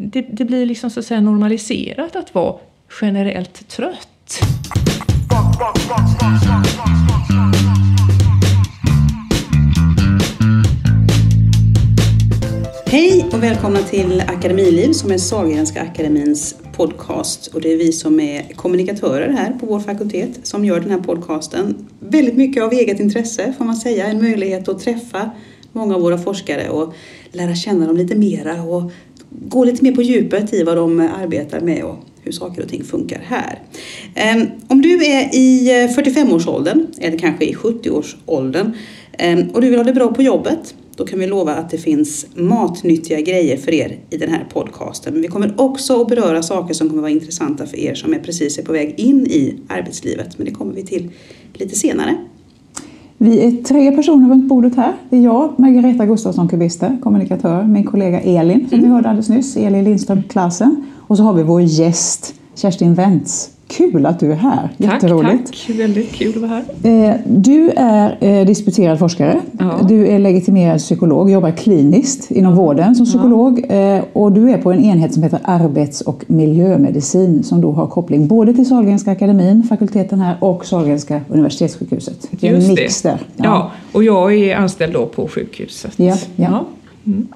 det, det blir liksom så att säga normaliserat att vara generellt trött. Hej och välkomna till Akademiliv som är Sahlgrenska akademins podcast. Och det är vi som är kommunikatörer här på vår fakultet som gör den här podcasten. Väldigt mycket av eget intresse får man säga. En möjlighet att träffa många av våra forskare och lära känna dem lite mera och gå lite mer på djupet i vad de arbetar med och hur saker och ting funkar här. Ehm, om du är i eh, 45-årsåldern eller kanske i 70-årsåldern ehm, och du vill ha det bra på jobbet då kan vi lova att det finns matnyttiga grejer för er i den här podcasten. Men vi kommer också att beröra saker som kommer vara intressanta för er som är precis är på väg in i arbetslivet. Men det kommer vi till lite senare. Vi är tre personer runt bordet här. Det är jag, Margareta Gustafsson Kubister, kommunikatör, min kollega Elin som mm. vi hörde alldeles nyss, Elin Lindström Klassen. Och så har vi vår gäst Kerstin Wentz Kul att du är här, jätteroligt. Tack, tack. väldigt kul att vara här. Eh, du är eh, disputerad forskare, ja. du är legitimerad psykolog, jobbar kliniskt inom vården som psykolog ja. och du är på en enhet som heter arbets och miljömedicin som då har koppling både till Sahlgrenska akademin, fakulteten här, och Sahlgrenska universitetssjukhuset. Det är en mix där. Ja. ja. och jag är anställd då på sjukhuset. Ja, ja. Mm.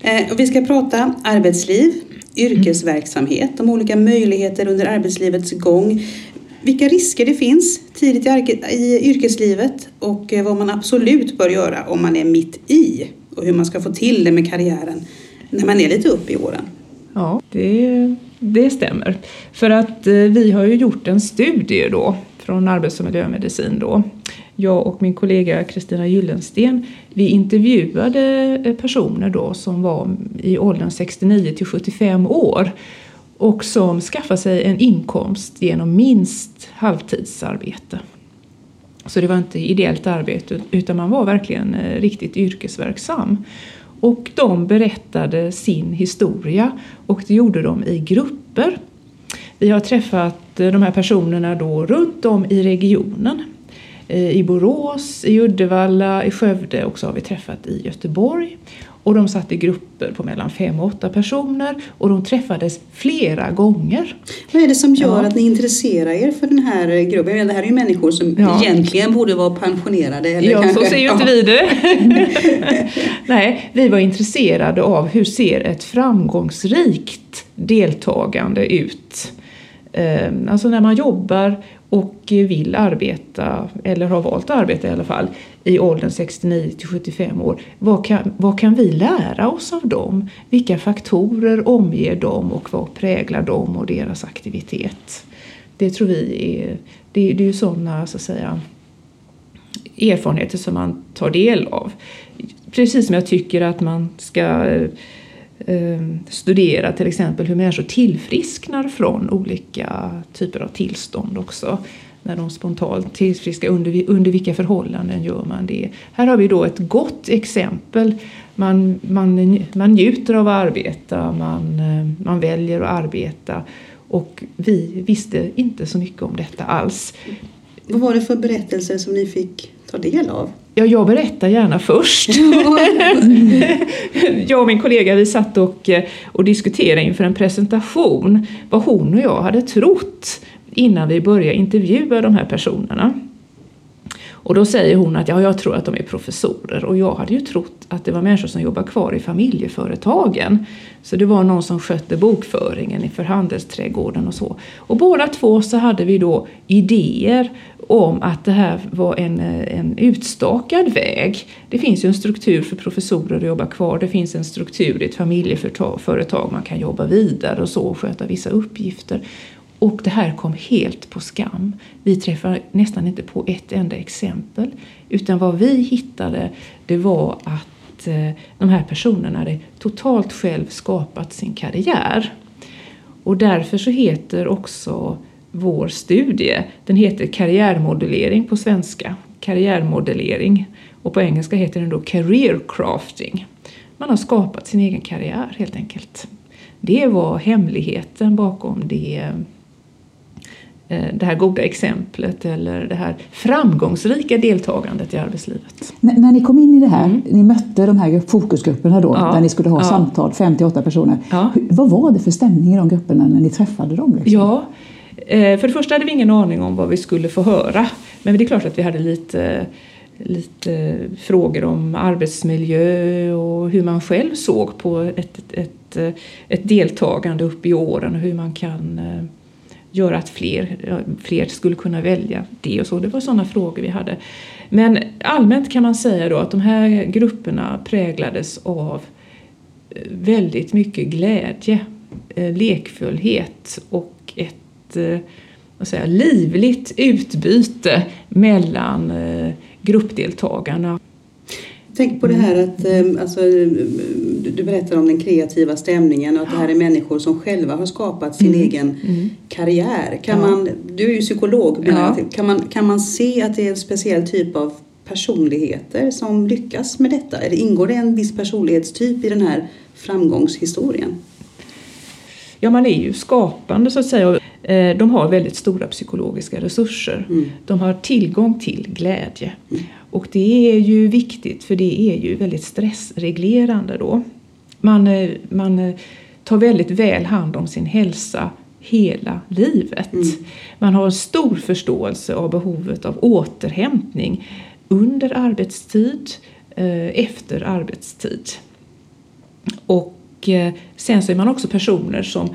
Eh, vi ska prata arbetsliv, yrkesverksamhet, de olika möjligheter under arbetslivets gång, vilka risker det finns tidigt i yrkeslivet och eh, vad man absolut bör göra om man är mitt i och hur man ska få till det med karriären när man är lite upp i åren. Ja, det, det stämmer. För att eh, vi har ju gjort en studie då från arbets och miljömedicin då jag och min kollega Kristina Gyllensten, vi intervjuade eh, personer då som var i åldern 69 till 75 år och som skaffade sig en inkomst genom minst halvtidsarbete. Så det var inte ideellt arbete utan man var verkligen eh, riktigt yrkesverksam. Och de berättade sin historia och det gjorde de i grupper. Vi har träffat eh, de här personerna då runt om i regionen Eh, i Borås, i Uddevalla, i Skövde och så har vi träffat i Göteborg. Och de satt i grupper på mellan fem och åtta personer och de träffades flera gånger. Vad är det som gör ja. att ni intresserar er för den här gruppen? Det här är ju människor som ja. egentligen borde vara pensionerade. Eller ja, kanske... så ser ju inte vi det. Nej, vi var intresserade av hur ser ett framgångsrikt deltagande ut? Eh, alltså när man jobbar och vill arbeta, eller har valt att arbeta i alla fall, i åldern 69 till 75 år. Vad kan, vad kan vi lära oss av dem? Vilka faktorer omger dem och vad präglar dem och deras aktivitet? Det tror vi är, det, det är ju sådana så att säga, erfarenheter som man tar del av. Precis som jag tycker att man ska Eh, Eh, studera till exempel hur människor tillfrisknar från olika typer av tillstånd också. När de spontant tillfrisknar, under, under vilka förhållanden gör man det? Här har vi då ett gott exempel. Man, man, man njuter av att arbeta, man, eh, man väljer att arbeta och vi visste inte så mycket om detta alls. Vad var det för berättelser som ni fick ta del av? Ja, jag berättar gärna först. jag och min kollega vi satt och, eh, och diskuterade inför en presentation vad hon och jag hade trott innan vi började intervjua de här personerna. Och då säger hon att ja, jag tror att de är professorer och jag hade ju trott att det var människor som jobbar kvar i familjeföretagen. Så det var någon som skötte bokföringen för handelsträdgården och så. Och båda två så hade vi då idéer om att det här var en, eh, en utstakad väg. Det finns ju en struktur för professorer att jobba kvar, det finns en struktur i ett familjeföretag man kan jobba vidare och så och sköta vissa uppgifter. Och det här kom helt på skam. Vi träffade nästan inte på ett enda exempel. Utan vad vi hittade det var att eh, de här personerna hade totalt själv skapat sin karriär. Och därför så heter också vår studie, den heter karriärmodellering på svenska. Karriärmodellering. Och på engelska heter den då career crafting. Man har skapat sin egen karriär helt enkelt. Det var hemligheten bakom det eh, det här goda exemplet eller det här framgångsrika deltagandet i arbetslivet. N när ni kom in i det här, mm. ni mötte de här fokusgrupperna då, ja. där ni skulle ha ja. samtal, 58 personer. Ja. Vad var det för stämning i de grupperna när ni träffade dem? Liksom? Ja, Eh, för det första hade vi ingen aning om vad vi skulle få höra. Men det är klart att vi hade lite lite frågor om arbetsmiljö och hur man själv såg på ett, ett, ett deltagande upp i åren och hur man kan eh, göra att fler, fler skulle kunna välja det och så. Det var sådana frågor vi hade. Men allmänt kan man säga då att de här grupperna präglades av eh, väldigt mycket glädje, lekfullhet och ett vad säger, livligt utbyte mellan gruppdeltagarna. Tänk på det här att eh, alltså, du berättar om den kreativa stämningen och att det här är människor som själva har skapat sin mm. egen mm. karriär. Kan ja. man, du är ju psykolog, ja. kan, man, kan man se att det är en speciell typ av personligheter som lyckas med detta? Eller ingår det en viss personlighetstyp i den här framgångshistorien? Ja, man är ju skapande så att säga. Eh, de har väldigt stora psykologiska resurser. Mm. De har tillgång till glädje. Mm. Och det är ju viktigt för det är ju väldigt stressreglerande då. Man, eh, man eh, tar väldigt väl hand om sin hälsa hela livet. Mm. Man har stor förståelse av behovet av återhämtning under arbetstid, efter arbetstid. Och sen så är man också personer som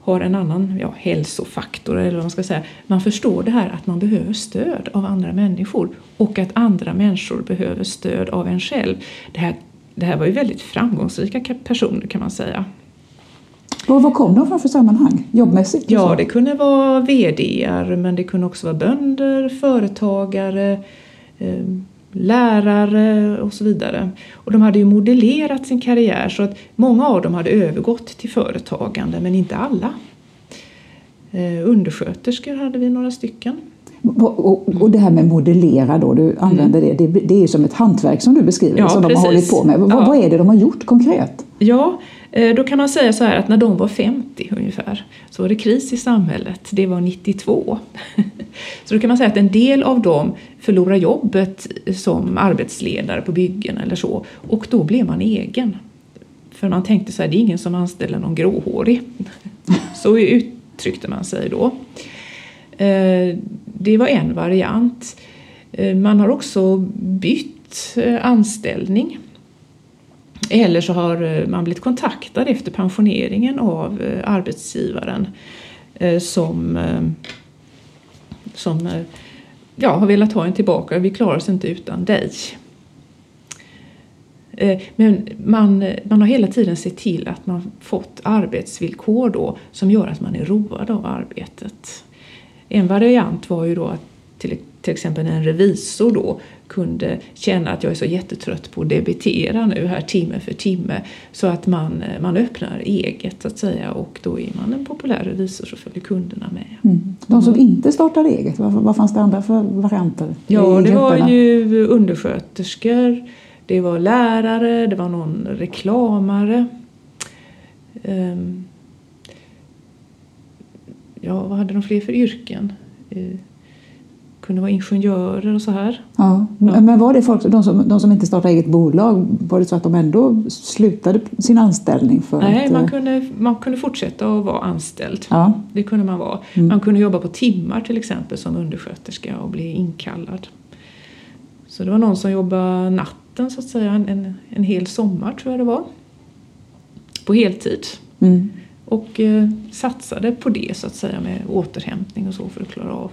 har en annan ja, hälsofaktor eller vad man ska säga. Man förstår det här att man behöver stöd av andra människor och att andra människor behöver stöd av en själv. Det här, det här var ju väldigt framgångsrika personer kan man säga. Och vad kom de från för sammanhang jobbmässigt? Ja, det kunde vara VDR men det kunde också vara bönder, företagare, eh, lärare och så vidare. Och de hade ju modellerat sin karriär så att många av dem hade övergått till företagande men inte alla. Eh, undersköterskor hade vi några stycken. Och, och, det här med modellera då, du använder mm. det, det, det är ju som ett hantverk som du beskriver ja, som precis. de har hållit på med. Vad, ja. vad är det de har gjort konkret? Ja, Eh, då kan man säga så här att när de var 50 ungefär så var det kris i samhället. Det var 92. Så då kan man säga att en del av dem förlorar jobbet som arbetsledare på byggen eller så och då blev man egen. För man tänkte så här, det är ingen som anställer någon gråhårig. Så uttryckte man sig då. Eh, det var en variant. Eh, man har också bytt eh, anställning eller så har man blivit kontaktad efter pensioneringen av arbetsgivaren som, som eh, ja, har velat ha en tillbaka. Vi klarar oss inte utan dig. Eh, men man, eh, man har hela tiden sett till att man fått arbetsvillkor då som gör att man är road av arbetet. En variant var ju då att till, till exempel en revisor då kunde känna att jag är så jättetrött på att debitera nu här timme för timme så att man, man öppnar eget så att säga och då är man en populär revisor så följer kunderna med. Mm. De som inte startar eget, vad, vad fanns det andra för varianter? Ja, det var ju undersköterskor, det var lärare, det var någon reklamare. Um, ja, vad hade de fler för yrken? Kunde vara ingenjörer och så här. Ja. ja. Men var det folk, de som, de som inte startade eget bolag, var det så att de ändå slutade sin anställning? För Nej, att, man, eh, kunde, man kunde fortsätta att vara anställd. Ja. Det kunde man vara. Mm. Man kunde jobba på timmar till exempel som undersköterska och bli inkallad. Så det var någon som jobbade natten så att säga, en, en, en hel sommar tror jag det var. På heltid. Mm. Och eh, satsade på det så att säga med återhämtning och så för att klara av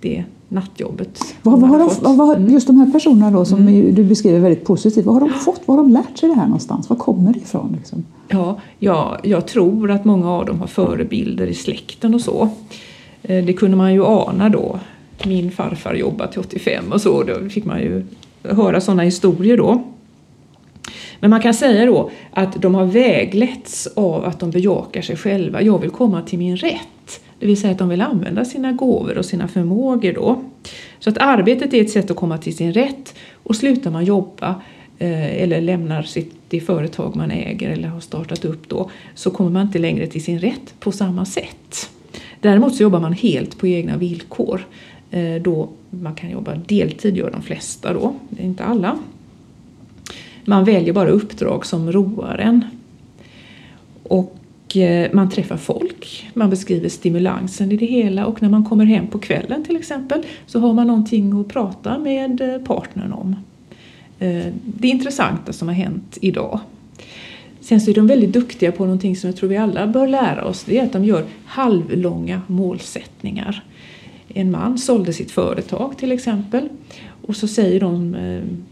det nattjobbet. Vad, vad har de, vad, vad, mm. just de här personerna då, som mm. du beskriver väldigt positivt, vad har de fått? Vad har de lärt sig det här någonstans? Var kommer det ifrån? Liksom? Ja, ja, jag tror att många av dem har förebilder i släkten och så. Eh, det kunde man ju ana då. Min farfar jobbade till 85 och så, då fick man ju höra sådana historier då. Men man kan säga då att de har vägletts av att de bejakar sig själva. Jag vill komma till min rätt. Det vill säga att de vill använda sina gåvor och sina förmågor då. Så att arbetet är ett sätt att komma till sin rätt och slutar man jobba eh, eller lämnar sitt, det företag man äger eller har startat upp då så kommer man inte längre till sin rätt på samma sätt. Däremot så jobbar man helt på egna villkor. Eh, då man kan jobba deltid, gör de flesta då, inte alla. Man väljer bara uppdrag som roar en. Och Eh, man träffar folk, man beskriver stimulansen i det hela och när man kommer hem på kvällen till exempel så har man någonting att prata med eh, partnern om. Eh, det intressanta som har hänt idag. Sen så är de väldigt duktiga på någonting som jag tror vi alla bör lära oss. Det är att de gör halvlånga målsättningar. En man sålde sitt företag till exempel och så säger de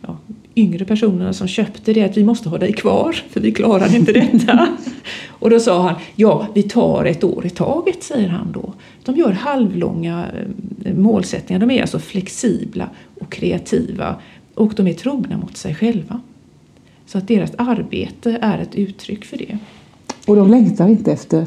ja, yngre personerna som köpte det att vi måste ha dig kvar för vi klarar inte detta. och då sa han ja, vi tar ett år i taget, säger han då. De gör halvlånga eh, målsättningar, de är alltså flexibla och kreativa och de är trogna mot sig själva. Så att deras arbete är ett uttryck för det. Och de längtar inte efter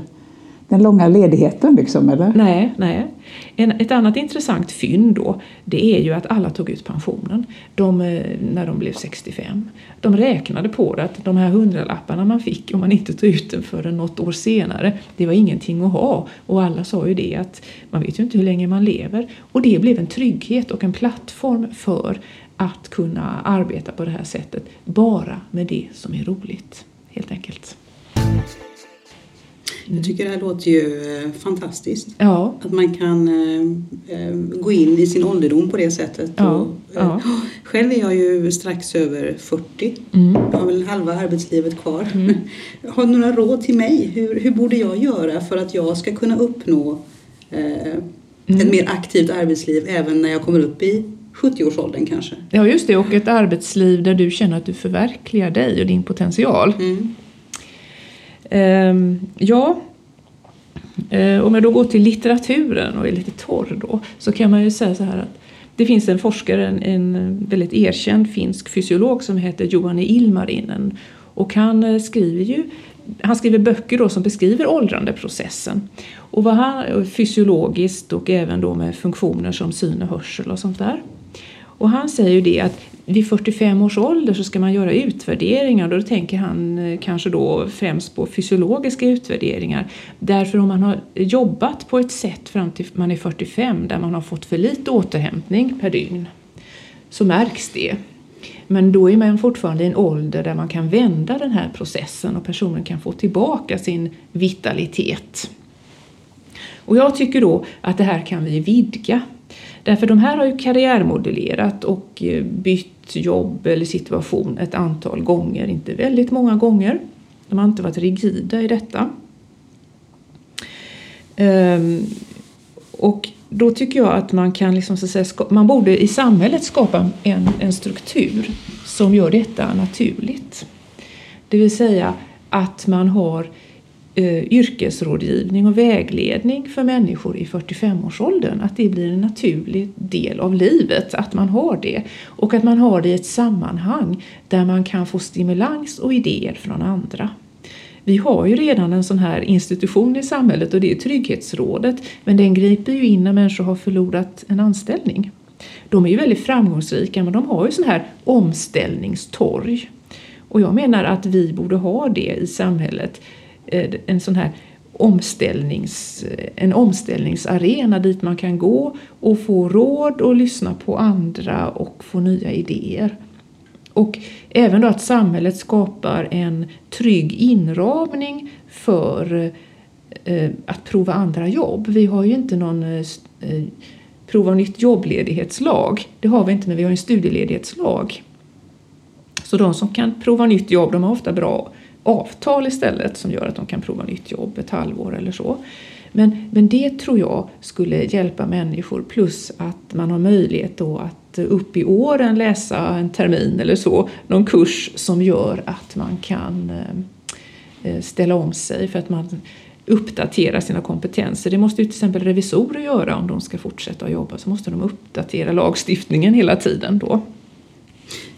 den långa ledigheten liksom, eller? Nej, nej. En, ett annat intressant fynd då, det är ju att alla tog ut pensionen de, eh, när de blev 65. De räknade på det att de här hundralapparna man fick om man inte tog ut den förrän något år senare, det var ingenting att ha. Och alla sa ju det att man vet ju inte hur länge man lever. Och det blev en trygghet och en plattform för att kunna arbeta på det här sättet, bara med det som är roligt, helt enkelt. Jag tycker det här låter ju eh, fantastiskt. Ja. Att man kan eh, eh, gå in i sin ålderdom på det sättet. Ja. Och, ja. Själv är jag ju strax över 40. Mm. Jag har väl halva arbetslivet kvar. Mm. Har du några råd till mig? Hur, hur borde jag göra för att jag ska kunna uppnå eh, mm. ett mer aktivt arbetsliv även när jag kommer upp i 70-årsåldern kanske? Ja, just det. Och ett arbetsliv där du känner att du förverkligar dig och din potential. Mm. Ehm, ja, ehm, om jag då går till litteraturen och är lite torr då så kan man ju säga så här att det finns en forskare, en, en väldigt erkänd finsk fysiolog som heter Juhani Ilmarinen och han eh, skriver ju han skriver böcker då som beskriver åldrandeprocessen. Och vad han, fysiologiskt och även då med funktioner som syn och hörsel och sånt där. Och han säger ju det att vid 45 års ålder så ska man göra utvärderingar och då tänker han eh, kanske då främst på fysiologiska utvärderingar. Därför om man har jobbat på ett sätt fram till man är 45 där man har fått för lite återhämtning per dygn så märks det. Men då är man fortfarande i en ålder där man kan vända den här processen och personen kan få tillbaka sin vitalitet. Och jag tycker då att det här kan vi vidga Därför de här har ju karriärmodellerat och eh, bytt jobb eller situation ett antal gånger, inte väldigt många gånger. De har inte varit rigida i detta. Ehm, och då tycker jag att man kan liksom, så att säga, man borde i samhället skapa en, en struktur som gör detta naturligt. Det vill säga att man har eh, Eh, yrkesrådgivning och vägledning för människor i 45-årsåldern. Att det blir en naturlig del av livet, att man har det. Och att man har det i ett sammanhang där man kan få stimulans och idéer från andra. Vi har ju redan en sån här institution i samhället och det är Trygghetsrådet, men den griper ju in när människor har förlorat en anställning. De är ju väldigt framgångsrika, men de har ju sån här omställningstorg. Och jag menar att vi borde ha det i samhället Eh, en sån här omställnings, eh, en omställningsarena dit man kan gå och få råd och lyssna på andra och få nya idéer. Och även då att samhället skapar en trygg inramning för eh, att prova andra jobb. Vi har ju inte någon prova nytt jobbledighetslag. Det har vi inte, men vi har en studieledighetslag. Så de som kan prova nytt jobb, de har ofta bra avtal istället som gör att de kan prova nytt jobb ett halvår eller så. Men, men det tror jag skulle hjälpa människor plus att man har möjlighet då att upp i åren läsa en termin eller så, någon kurs som gör att man kan eh, eh, ställa om sig för att man uppdaterar sina kompetenser. Det måste ju till exempel revisorer göra om de ska fortsätta att jobba så måste de uppdatera lagstiftningen hela tiden då.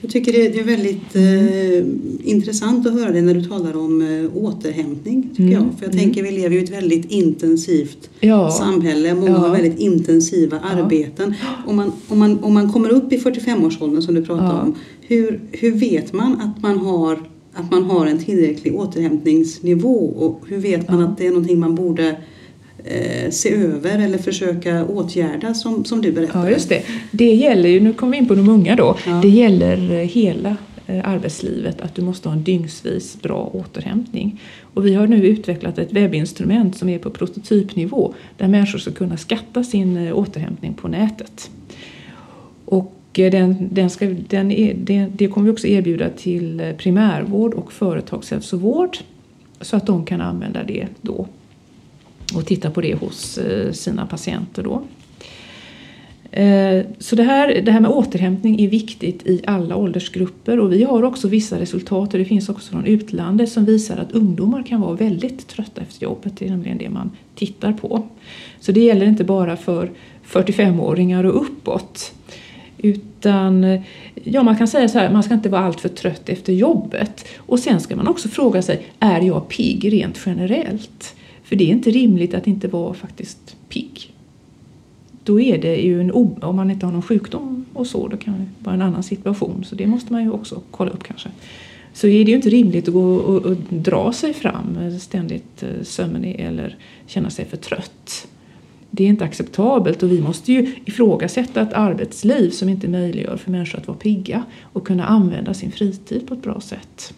Jag tycker det är väldigt eh, intressant att höra det när du talar om eh, återhämtning. Tycker mm. jag. För jag mm. tänker vi lever ju i ett väldigt intensivt ja. samhälle. Många ja. har väldigt intensiva ja. arbeten. Om man, om, man, om man kommer upp i 45-årsåldern som du pratar om. Hur, hur vet man att man har att man har en tillräcklig återhämtningsnivå och hur vet man att det är någonting man borde eh, se över eller försöka åtgärda som, som du berättade? Ja, just det. Det gäller ju, nu kommer vi in på de unga då, Ja. det gäller eh, hela eh, arbetslivet att du måste ha en dygnsvis bra återhämtning. Och vi har nu utvecklat ett webbinstrument som är på prototypnivå där människor ska kunna skatta sin eh, återhämtning på nätet. Och den, den ska, den är, det, det kommer vi också erbjuda till primärvård och företagshälsovård så att de kan använda det då och titta på det hos eh, sina patienter då. Eh, så det här, det här med återhämtning är viktigt i alla åldersgrupper och vi har också vissa resultat och det finns också från utlandet som visar att ungdomar kan vara väldigt trötta efter jobbet. Det är nämligen det man tittar på. Så det gäller inte bara för 45-åringar och uppåt. Utan eh, ja, man kan säga så här, man ska inte vara alltför trött efter jobbet. Och sen ska man också fråga sig, är jag pigg rent generellt? För det är inte rimligt att inte vara faktiskt pigg då är det ju en, om man inte har någon sjukdom och så, då kan det vara en annan situation. Så det måste man ju också kolla upp kanske. Så är det ju inte rimligt att gå och, och dra sig fram ständigt eh, sömnig eller känna sig för trött. Det är inte acceptabelt och vi måste ju ifrågasätta ett arbetsliv som inte möjliggör för människor att vara pigga och kunna använda sin fritid på ett bra sätt.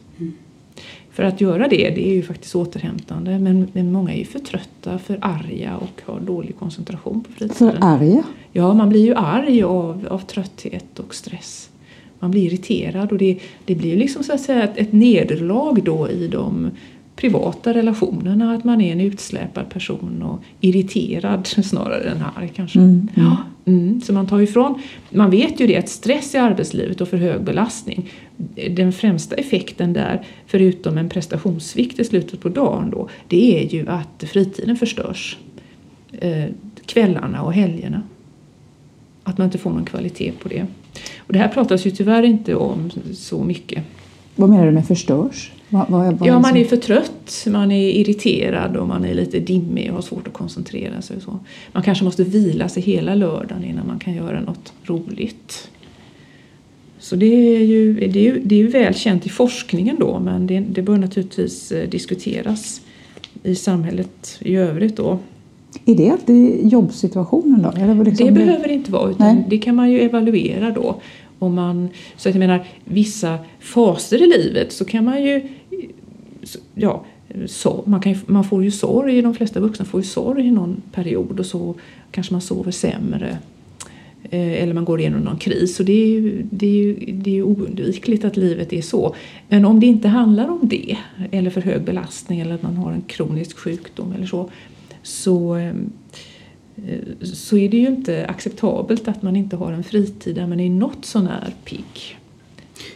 För att göra det, det är ju faktiskt återhämtande men, men många är ju för trötta, för arga och har dålig koncentration på fritiden. För arga? Ja, man blir ju arg av, av trötthet och stress. Man blir irriterad och det, det blir ju liksom så att säga ett, ett nederlag då i de privata relationerna. Att man är en utsläpad person och irriterad snarare än arg kanske. Mm, mm. Ja, mm, så man tar ifrån. Man vet ju det att stress i arbetslivet och för hög belastning den främsta effekten där, förutom en prestationssvikt i slutet på dagen då, det är ju att fritiden förstörs. Eh, kvällarna och helgerna. Att man inte får någon kvalitet på det. Och det här pratas ju tyvärr inte om så mycket. Vad menar du med förstörs? Vad, vad, vad Ja, man är för trött, man är irriterad och man är lite dimmig och har svårt att koncentrera sig. Och så. Man kanske måste vila sig hela lördagen innan man kan göra något roligt. Så det är ju, det är ju, det är ju väl känt i forskningen då men det, det bör naturligtvis eh, diskuteras i samhället i övrigt då. Är det alltid jobbsituationen då? Eller liksom Det behöver inte vara utan Nej. det kan man ju evaluera då. Om man, så att jag menar, vissa faser i livet så kan man ju ja, så, man, kan ju, man får ju sorg, de flesta vuxna får ju sorg i någon period och så kanske man sover sämre. Eh, eller man går igenom någon kris. Och det är, ju, det, är ju, det är ju oundvikligt att livet är så. Men om det inte handlar om det, eller för hög belastning eller att man har en kronisk sjukdom eller så, så, eh, så är det ju inte acceptabelt att man inte har en fritid där man är något sånär pigg.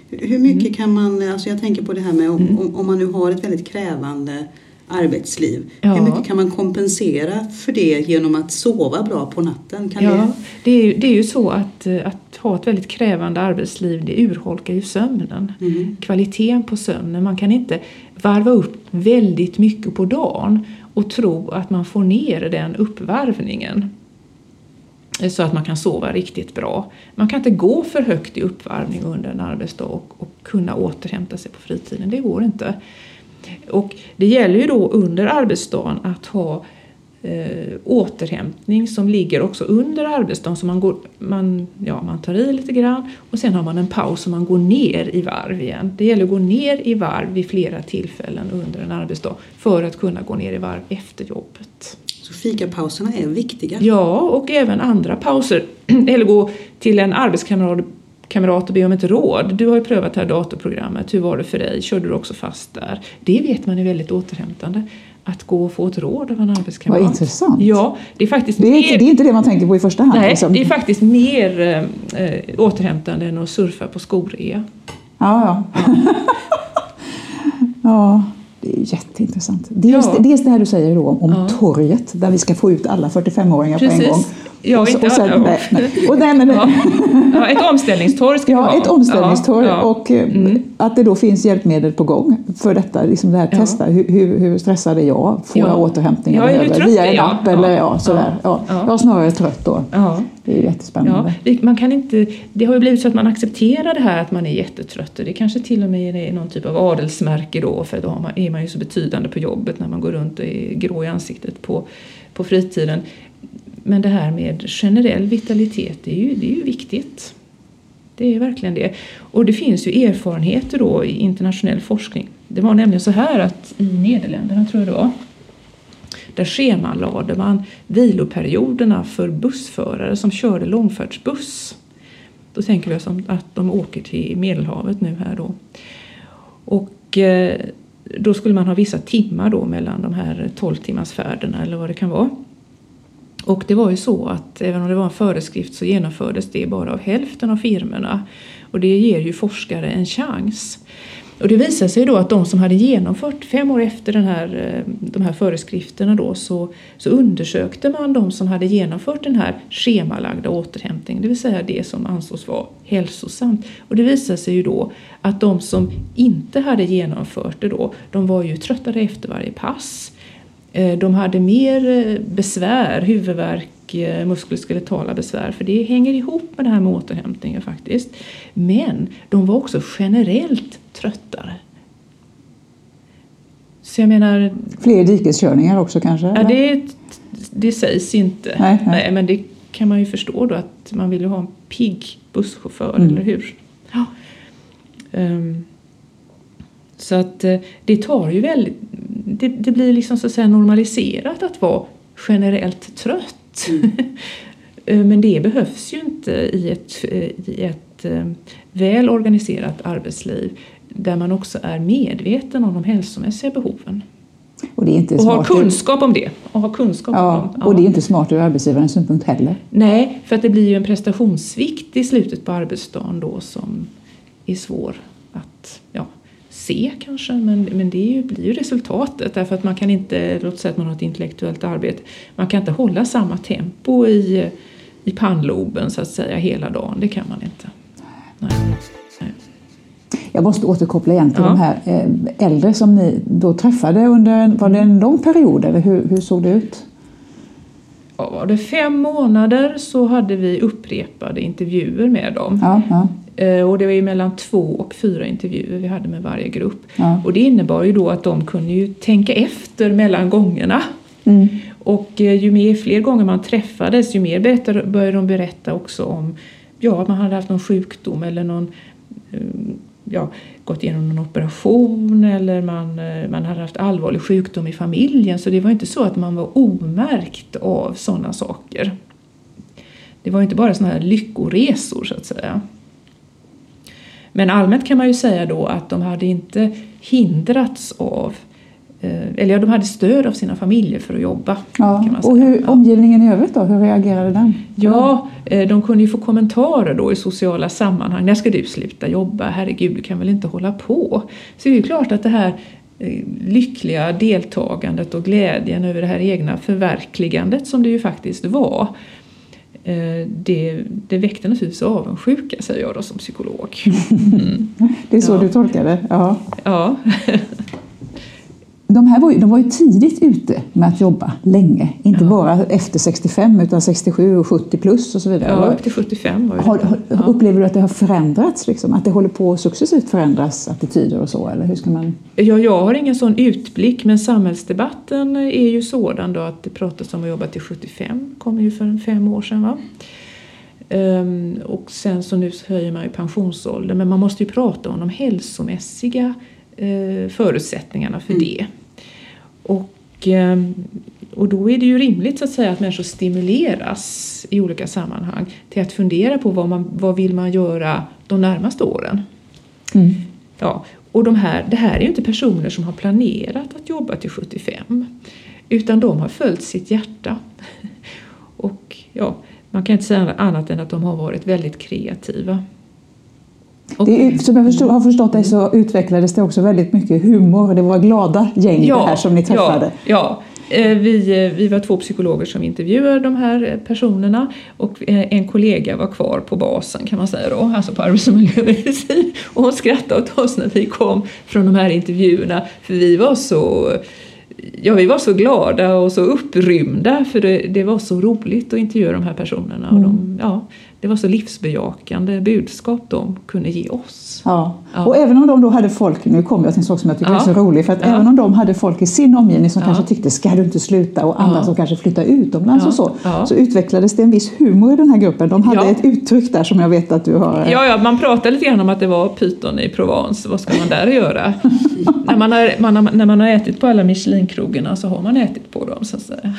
Hur mycket kan man, alltså jag tänker på det här med om, om, om man nu har ett väldigt krävande arbetsliv. Ja. Hur mycket kan man kompensera för det genom att sova bra på natten? Kan Ja, det, det är, det är ju så att, eh, att ha ett väldigt krävande arbetsliv det urholkar ju sömnen. Mhm. Kvaliteten på sömnen. Man kan inte varva upp väldigt mycket på dagen och tro att man får ner den uppvarvningen så att man kan sova riktigt bra. Man kan inte gå för högt i uppvarvning under en arbetsdag och, och kunna återhämta sig på fritiden. Det går inte. Och det gäller ju då under arbetsdagen att ha eh, återhämtning som ligger också under arbetsdagen. Så man, går, man, ja, man tar i lite grann och sen har man en paus och man går ner i varv igen. Det gäller att gå ner i varv vid flera tillfällen under en arbetsdag för att kunna gå ner i varv efter jobbet. Så fikapauserna är viktiga. Ja, och även andra pauser. Eller gå till en arbetskamrat kamrat och be om ett råd. Du har ju prövat det här datorprogrammet, hur var det för dig? Körde du också fast där? Det vet man är väldigt återhämtande. Att gå och få ett råd av en arbetskamrat. Vad intressant. Ja, det är faktiskt Det är, mer... inte, det är inte det man tänker på i första hand. Nej, liksom. det är faktiskt mer eh, eh, återhämtande än att surfa på skorea. Ja, ja. ja, det är jätteintressant. Dels, Ja. dels det här du säger då om Ja. torget där vi ska få ut alla 45-åringar på en gång. Ja, och, inte och sen, nej, nej. Och nej, men, Ja. Ja, ett omställningstorg ska Ja, vara. ett omställningstorg Ja, och eh, Mm. att det då finns hjälpmedel på gång för detta. Liksom det här testa, hur, hur, stressad är jag? Får Ja. jag återhämtning jag behöver? Via en app eller Ja. sådär. Ja. Ja. Jag är snarare trött då. Det är jättespännande. det- man kan inte, det har ju blivit så att man accepterar det här att man är jättetrött och det kanske till och med är någon typ av adelsmärke då för då man, är man ju så betydande på jobbet när man går runt och är grå i ansiktet på, på fritiden. Men det här med generell vitalitet, det är ju, det är ju viktigt. Det är verkligen det. Och det finns ju erfarenheter då i internationell forskning. Det var nämligen så här att i Nederländerna, tror jag det var, där schemalade man viloperioderna för bussförare som körde långfärdsbuss. Då tänker vi oss att de åker till Medelhavet nu här då. Och eh, då skulle man ha vissa timmar då mellan de här 12 timmars färderna eller vad det kan vara. Och det var ju så att även om det var en föreskrift så genomfördes det bara av hälften av firmorna. Och det ger ju forskare en chans. Och det visade sig då att de som hade genomfört, fem år efter den här, eh, de här föreskrifterna då, så, så undersökte man de som hade genomfört den här schemalagda återhämtningen, det vill säga det som ansågs vara hälsosamt. Och det visade sig ju då att de som inte hade genomfört det då, de var ju tröttare efter varje pass. Eh, de hade mer eh, besvär, huvudvärk, eh, muskuloskeletala besvär, för det hänger ihop med det här med återhämtningen faktiskt. Men de var också generellt tröttare. Så jag menar... Fler dikeskörningar också kanske? Ja, det, det sägs inte. Nej, nej. nej, men det kan man ju förstå då att man vill ju ha en pigg busschaufför, mm. eller hur? Ja. Um, så att det tar ju väldigt det, det, blir liksom så att säga normaliserat att vara generellt trött. Mm. Eh, men det behövs ju inte i ett, i ett eh, väl organiserat arbetsliv där man också är medveten om de hälsomässiga behoven. Och, det är inte och har kunskap om det. Och, har kunskap ja, om ja. och det är inte smart ur arbetsgivarens synpunkt heller. Nej, för att det blir ju en prestationsvikt i slutet på arbetsdagen då som är svår att ja, se kanske, men, men det ju, blir ju resultatet därför att man kan inte, låt säga att man har ett intellektuellt arbete, man kan inte hålla samma tempo i, i pannloben så att säga hela dagen, det kan man inte. Nej. Jag måste återkoppla igen till ja. de här eh, äldre som ni då träffade under, var det en lång period eller hur, hur såg det ut? Ja, var det fem månader så hade vi upprepade intervjuer med dem. Ja, ja. Eh, och det var mellan två och fyra intervjuer vi hade med varje grupp. Ja. Och det innebar ju då att de kunde ju tänka efter mellan gångerna. Mm. Och eh, ju mer, fler gånger man träffades ju mer började de berätta också om ja, man hade haft någon sjukdom eller någon eh, ja, gått igenom någon operation eller man, eh, man hade haft allvarlig sjukdom i familjen. Så det var inte så att man var omärkt av sådana saker. Det var inte bara sådana här lyckoresor så att säga. Men allmänt kan man ju säga då att de hade inte hindrats av eller ja, de hade stöd av sina familjer för att jobba. Ja, och hur, ja. omgivningen i övrigt då, hur reagerade den? Ja, eh, de kunde ju få kommentarer då i sociala sammanhang. När ska du sluta jobba? Herregud, du kan väl inte hålla på? Så det är klart att det här eh, lyckliga deltagandet och glädjen över det här egna förverkligandet som det ju faktiskt var Eh, det, det väckte naturligtvis avundsjuka, säger jag då som psykolog. Mm. det är så ja. du tolkar det? Ja. ja. de här var ju, de var ju tidigt ute med att jobba länge. Inte ja. bara efter 65 utan 67 och 70 plus och så vidare. Ja, upp till 75 var det. Har, ja. Upplever du att det har förändrats? Liksom? Att det håller på att successivt förändras attityder och så? Eller hur ska man... ja, jag har ingen sån utblick men samhällsdebatten är ju sådan då att det pratas om att jobba till 75. kom ju för fem år sedan. Va? Um, och sen så nu höjer man ju pensionsåldern men man måste ju prata om de hälsomässiga uh, förutsättningarna för mm. det. Och, ehm, och då är det ju rimligt så att säga att människor stimuleras i olika sammanhang till att fundera på vad, man, vad vill man göra de närmaste åren. Mm. Ja, och de här, det här är ju inte personer som har planerat att jobba till 75 utan de har följt sitt hjärta. Och ja, man kan inte säga annat än att de har varit väldigt kreativa. Det, som jag förstod, har förstått dig så utvecklades det också väldigt mycket humor. Det var glada gäng ja, det här som ni träffade. Ja, ja. Eh, vi, eh, vi var två psykologer som intervjuade de här personerna och eh, en kollega var kvar på basen kan man säga då, alltså på arbetsmiljömedicin. Och hon skrattade åt oss när vi kom från de här intervjuerna för vi var så ja, vi var så glada och så upprymda för det, det var så roligt att intervjua de här personerna. Och de, mm. ja, det var så livsbejakande budskap de kunde ge oss. Ja. ja. Och även om de då hade folk, nu kommer jag till en sak som jag tycker ja. är så rolig, för att även om de hade folk i sin omgivning som kanske tyckte ska du inte sluta och andra som kanske flyttar utomlands och så, så utvecklades det en viss humor i den här gruppen. De hade ett uttryck där som jag vet att du har... Ja, ja man pratade lite grann om att det var pyton i Provence, vad ska man där göra? när, man har, man har, när man har ätit på alla Michelin-krogarna så har man ätit på dem så att säga.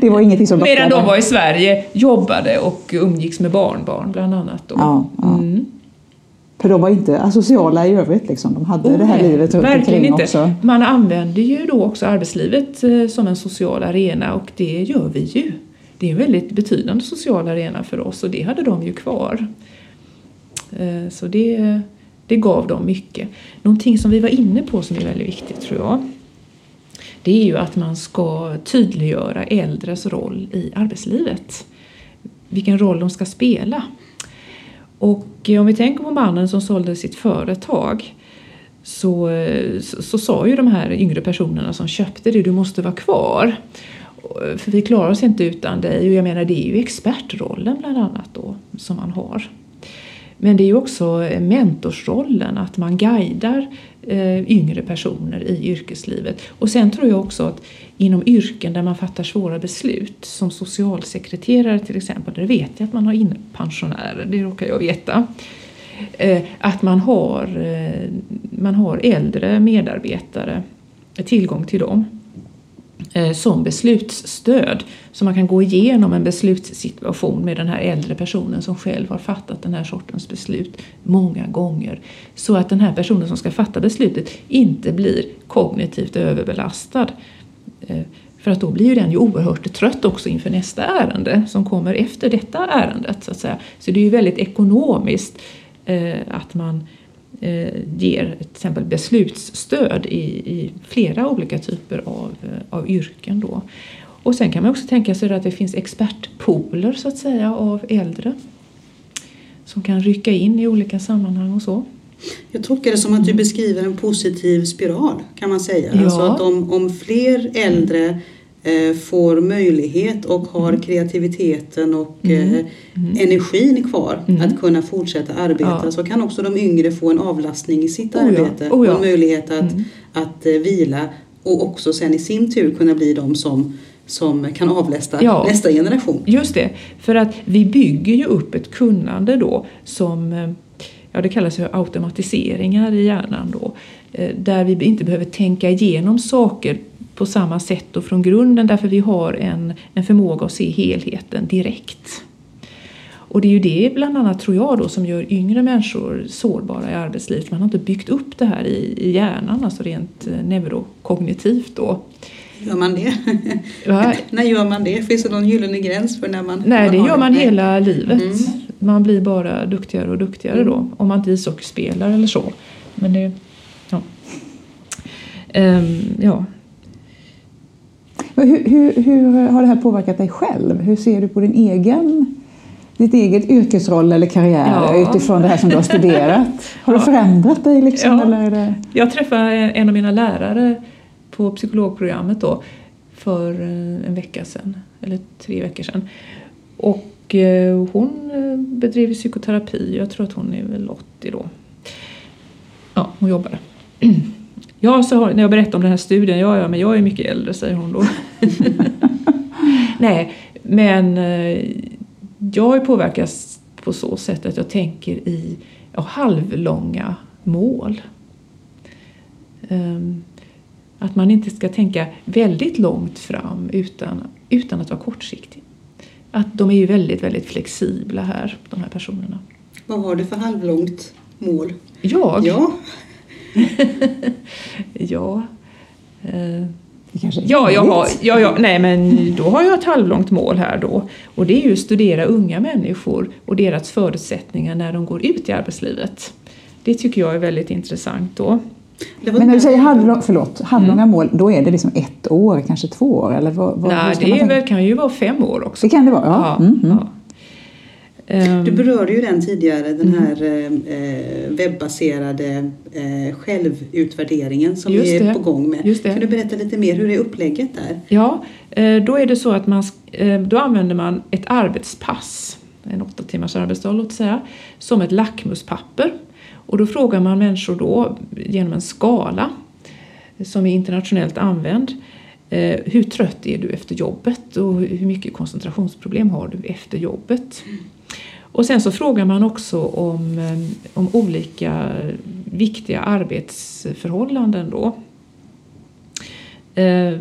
Det var ingenting som Medan de var i Sverige, jobbade och umgicks med barnbarn bland annat. Då. Ja, ja. Mm. För de var inte asociala i övrigt, liksom. de hade oh, det här nej, livet runt omkring inte. också. Man använder ju då också arbetslivet eh, som en social arena och det gör vi ju. Det är en väldigt betydande social arena för oss och det hade de ju kvar. Eh, så det, det gav dem mycket. Någonting som vi var inne på som är väldigt viktigt tror jag det är ju att man ska tydliggöra äldres roll i arbetslivet. Vilken roll de ska spela. Och eh, om vi tänker på mannen som sålde sitt företag så, eh, så, så, sa ju de här yngre personerna som köpte det, du måste vara kvar. För vi klarar oss inte utan dig. Och jag menar det är ju expertrollen bland annat då som man har. Men det är ju också mentorsrollen, att man guidar Eh, yngre personer i yrkeslivet. Och sen tror jag också att inom yrken där man fattar svåra beslut, som socialsekreterare till exempel, där vet jag att man har in pensionärer, det råkar jag veta. Eh, att man har, eh, man har äldre medarbetare, tillgång till dem. Eh, som beslutsstöd. Så man kan gå igenom en beslutssituation med den här äldre personen som själv har fattat den här sortens beslut många gånger. Så att den här personen som ska fatta beslutet inte blir kognitivt överbelastad. Eh, för att då blir ju den ju oerhört trött också inför nästa ärende som kommer efter detta ärendet. Så, att säga. så det är ju väldigt ekonomiskt eh, att man ger till exempel beslutsstöd i, i flera olika typer av, eh, av yrken. Då. Och sen kan man också tänka sig att det finns expertpooler så att säga av äldre som kan rycka in i olika sammanhang och så. Jag tolkar det som att du beskriver en positiv spiral kan man säga. Ja. Alltså att om, om fler äldre Eh, får möjlighet och har kreativiteten och mm. Eh, mm. energin kvar mm. att kunna fortsätta arbeta ja. så kan också de yngre få en avlastning i sitt oh arbete oh ja. och en möjlighet att, mm. att eh, vila och också sen i sin tur kunna bli de som som kan avlästa ja, nästa generation. Just det, för att vi bygger ju upp ett kunnande då som ja, det kallas för automatiseringar i hjärnan då, där vi inte behöver tänka igenom saker på samma sätt och från grunden därför vi har en, en förmåga att se helheten direkt. Och det är ju det bland annat tror jag då som gör yngre människor sårbara i arbetslivet. Man har inte byggt upp det här i, i hjärnan, alltså rent eh, neurokognitivt då. Gör man det? när gör man det? Finns det någon gyllene gräns för när man Nej, man det gör man Nej. hela livet. Mm. Man blir bara duktigare och duktigare mm. då, om man inte ishockeyspelar eller så. Men det, ja. Um, ja, hur, hur, hur, har det här påverkat dig själv? Hur ser du på din egen, ditt eget yrkesroll eller karriär ja. utifrån det här som du har studerat? Har ja. det förändrat dig? Liksom, ja. eller det... Jag träffade en av mina lärare på psykologprogrammet då för eh, en vecka sedan, eller tre veckor sedan. Och eh, hon eh, bedriver psykoterapi, jag tror att hon är väl 80 då. Ja, hon jobbade. Ja, så när jag berättade om den här studien, ja, ja men jag är mycket äldre, säger hon då. Nej, men eh, jag har påverkats på så sätt att jag tänker i ja, halvlånga mål. Um, att man inte ska tänka väldigt långt fram utan, utan att vara kortsiktig. Att de är ju väldigt, väldigt flexibla här, de här personerna. Vad har du för halvlångt mål? Jag? Ja. ja. Eh, ja, jag har, ja, ja, nej men då har jag ett halvlångt mål här då. Och det är ju att studera unga människor och deras förutsättningar när de går ut i arbetslivet. Det tycker jag är väldigt intressant då. Men när du säger halvlång, förlåt, halvlånga mm. mål, då är det liksom ett år, kanske två år? Eller vad, vad, Nej, det väl, kan ju vara fem år också. Det kan det vara, ja. ja, mm, mm. ja. Du ehm. berörde ju den tidigare, den mm. här eh, webbaserade eh, självutvärderingen som vi är på gång med. Kan du berätta lite mer, hur är upplägget där? Ja, eh, då är det så att man, eh, då använder man ett arbetspass en åtta timmars arbetsdag låt säga, som ett lackmuspapper. Och då frågar man människor då genom en skala som är internationellt använd. Eh, hur trött är du efter jobbet och hur mycket koncentrationsproblem har du efter jobbet? Och sen så frågar man också om, eh, om olika viktiga arbetsförhållanden då. Eh,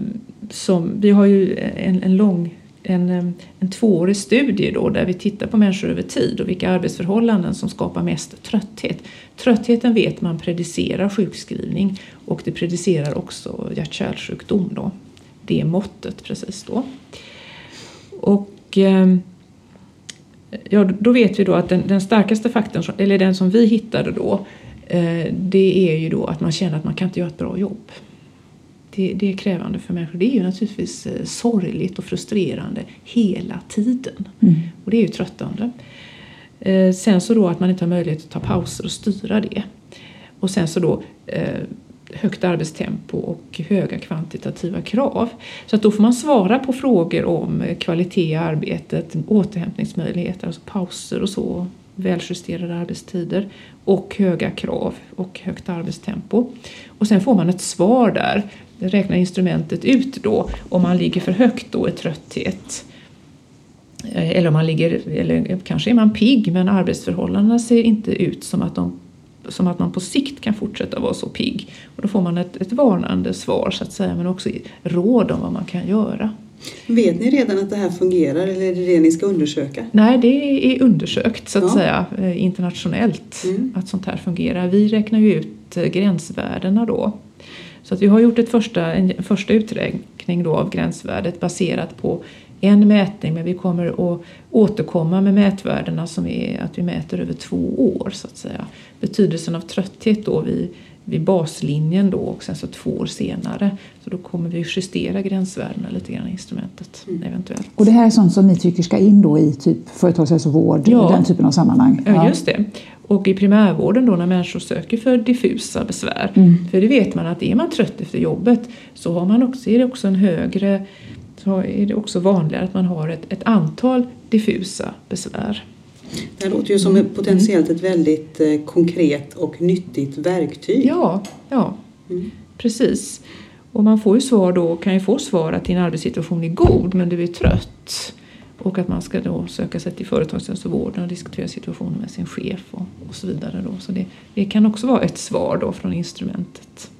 som, vi har ju en, en lång en, en tvåårig studie då, där vi tittar på människor över tid och vilka arbetsförhållanden som skapar mest trötthet. Tröttheten vet man predicerar sjukskrivning och det predicerar också hjärt-kärlsjukdom. Då. Det måttet precis då. Och eh, ja, då vet vi då att den, den starkaste faktorn, eller den som vi hittade då, eh, det är ju då att man känner att man kan inte göra ett bra jobb. Det, det, är krävande för människor. Det är ju naturligtvis eh, sorgligt och frustrerande hela tiden. Mm. Och det är ju tröttande. Sen så då att man inte har möjlighet att ta pauser och styra det. Och sen så då högt arbetstempo och höga kvantitativa krav. Så att då får man svara på frågor om kvalitet i arbetet, återhämtningsmöjligheter, alltså pauser och så, väljusterade arbetstider och höga krav och högt arbetstempo. Och sen får man ett svar där. Det räknar instrumentet ut då om man ligger för högt då i trötthet. Eh, eller om man ligger, eller kanske är man pigg men arbetsförhållandena ser inte ut som att, de, som att man på sikt kan fortsätta vara så pigg. Och då får man ett, ett varnande svar så att säga men också råd om vad man kan göra. Vet ni redan att det här fungerar eller är det det ni ska undersöka? Nej, det är undersökt så att ja. säga eh, internationellt mm. att sånt här fungerar. Vi räknar ju ut eh, gränsvärdena då. Så att vi har gjort ett första, en första uträkning då av gränsvärdet baserat på en mätning men vi kommer att återkomma med mätvärdena som är att vi mäter över två år så att säga. Betydelsen av trötthet då vid vid baslinjen då och sen så två år senare. Så då kommer vi justera gränsvärdena lite grann i instrumentet mm. eventuellt. Och det här är sånt som ni tycker ska in då i typ företagshälsovård, ja. den typen av sammanhang? Ja, just det. Och i primärvården då när människor söker för diffusa besvär. Mm. För det vet man att är man trött efter jobbet så har man också, är det också en högre så är det också vanligare att man har ett, ett antal diffusa besvär. Det här låter ju som mm. potentiellt ett väldigt eh, konkret och nyttigt verktyg. Ja, ja mm. precis. Och man får ju svar då, kan ju få svar att din arbetssituation är god men du är trött. Och att man ska då söka sig till företagshälsovården och diskutera situationen med sin chef och, och så vidare. Då. Så det, det kan också vara ett svar då från instrumentet.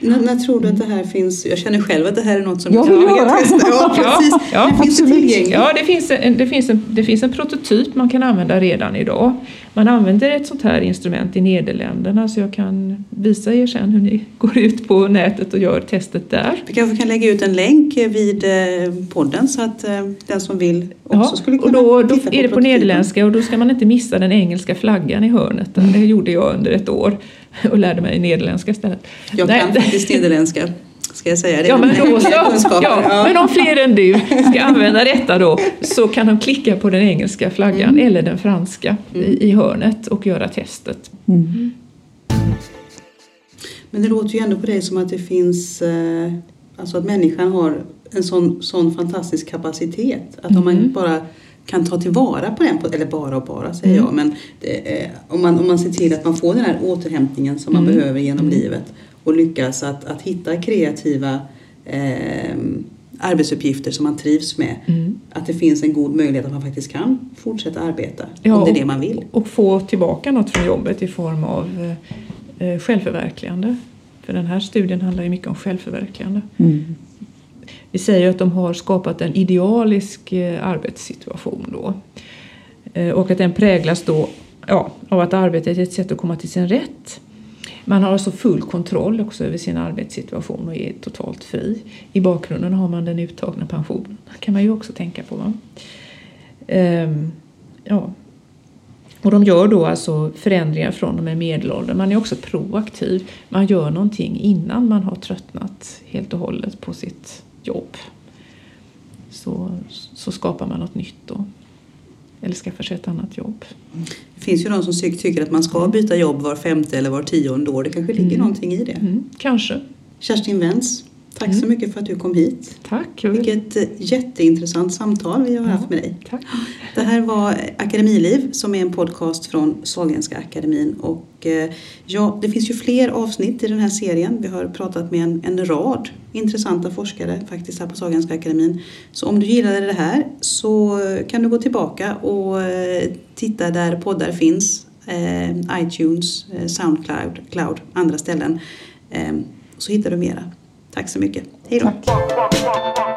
När, när, tror du att det här finns? Jag känner själv att det här är något som jag vill göra. Ja, precis. Ja, det finns tillgängligt. Ja, det finns, en, det, finns en, det finns en prototyp man kan använda redan idag. Man använder ett sånt här instrument i Nederländerna så jag kan visa er sen hur ni går ut på nätet och gör testet där. Vi kanske kan lägga ut en länk vid eh, podden så att eh, den som vill också ja, skulle kunna och då, då titta på är det på nederländska och då ska man inte missa den engelska flaggan i hörnet. Det gjorde jag under ett år och lärde mig nederländska istället. Jag Nej. kan faktiskt nederländska. Ska jag säga det? Ja, men, då så, ja, ja, men om fler än du ska använda detta då så kan de klicka på den engelska flaggan mm. eller den franska mm. i, i, hörnet och göra testet. Mm. Men det låter ju ändå på dig som att det finns, eh, alltså att människan har en sån, sån fantastisk kapacitet. Att om man mm. bara kan ta tillvara på den, eller bara och bara säger mm. jag, men det, om, man, om man ser till att man får den här återhämtningen som man mm. behöver genom mm. livet och lyckas att, att hitta kreativa eh, arbetsuppgifter som man trivs med. Mm. Att det finns en god möjlighet att man faktiskt kan fortsätta arbeta ja, om det är det man vill. Och, få tillbaka något från jobbet i form av eh, självförverkligande. För den här studien handlar ju mycket om självförverkligande. Mm. Vi säger att de har skapat en idealisk eh, arbetssituation då. Eh, och att den präglas då ja, av att arbetet är ett sätt att komma till sin rätt. Man har alltså full kontroll också över sin arbetssituation och är totalt fri. I bakgrunden har man den uttagna pensionen. Det kan man ju också tänka på. Va? Ehm, ja. Och de gör då alltså förändringar från och med medelåldern. Man är också proaktiv. Man gör någonting innan man har tröttnat helt och hållet på sitt jobb så, så skapar man något nytt då. Eller skaffar sig ett annat jobb. Det finns ju de som tycker att man ska byta jobb var femte eller var tionde år. Det kanske ligger mm. någonting i det. Mm, kanske. Kerstin Wenz, Tack så mycket för att du kom hit. Tack. Vilket eh, jätteintressant samtal vi har haft med dig. Tack. Det här var Akademiliv som är en podcast från Sahlgrenska akademin. Och eh, ja, det finns ju fler avsnitt i den här serien. Vi har pratat med en, en rad intressanta forskare faktiskt här på Sahlgrenska akademin. Så om du gillade det här så kan du gå tillbaka och eh, titta där poddar finns. Eh, iTunes, Soundcloud, Cloud, andra ställen. Eh, så hittar du mera. Tack så mycket. Hej då! Tack.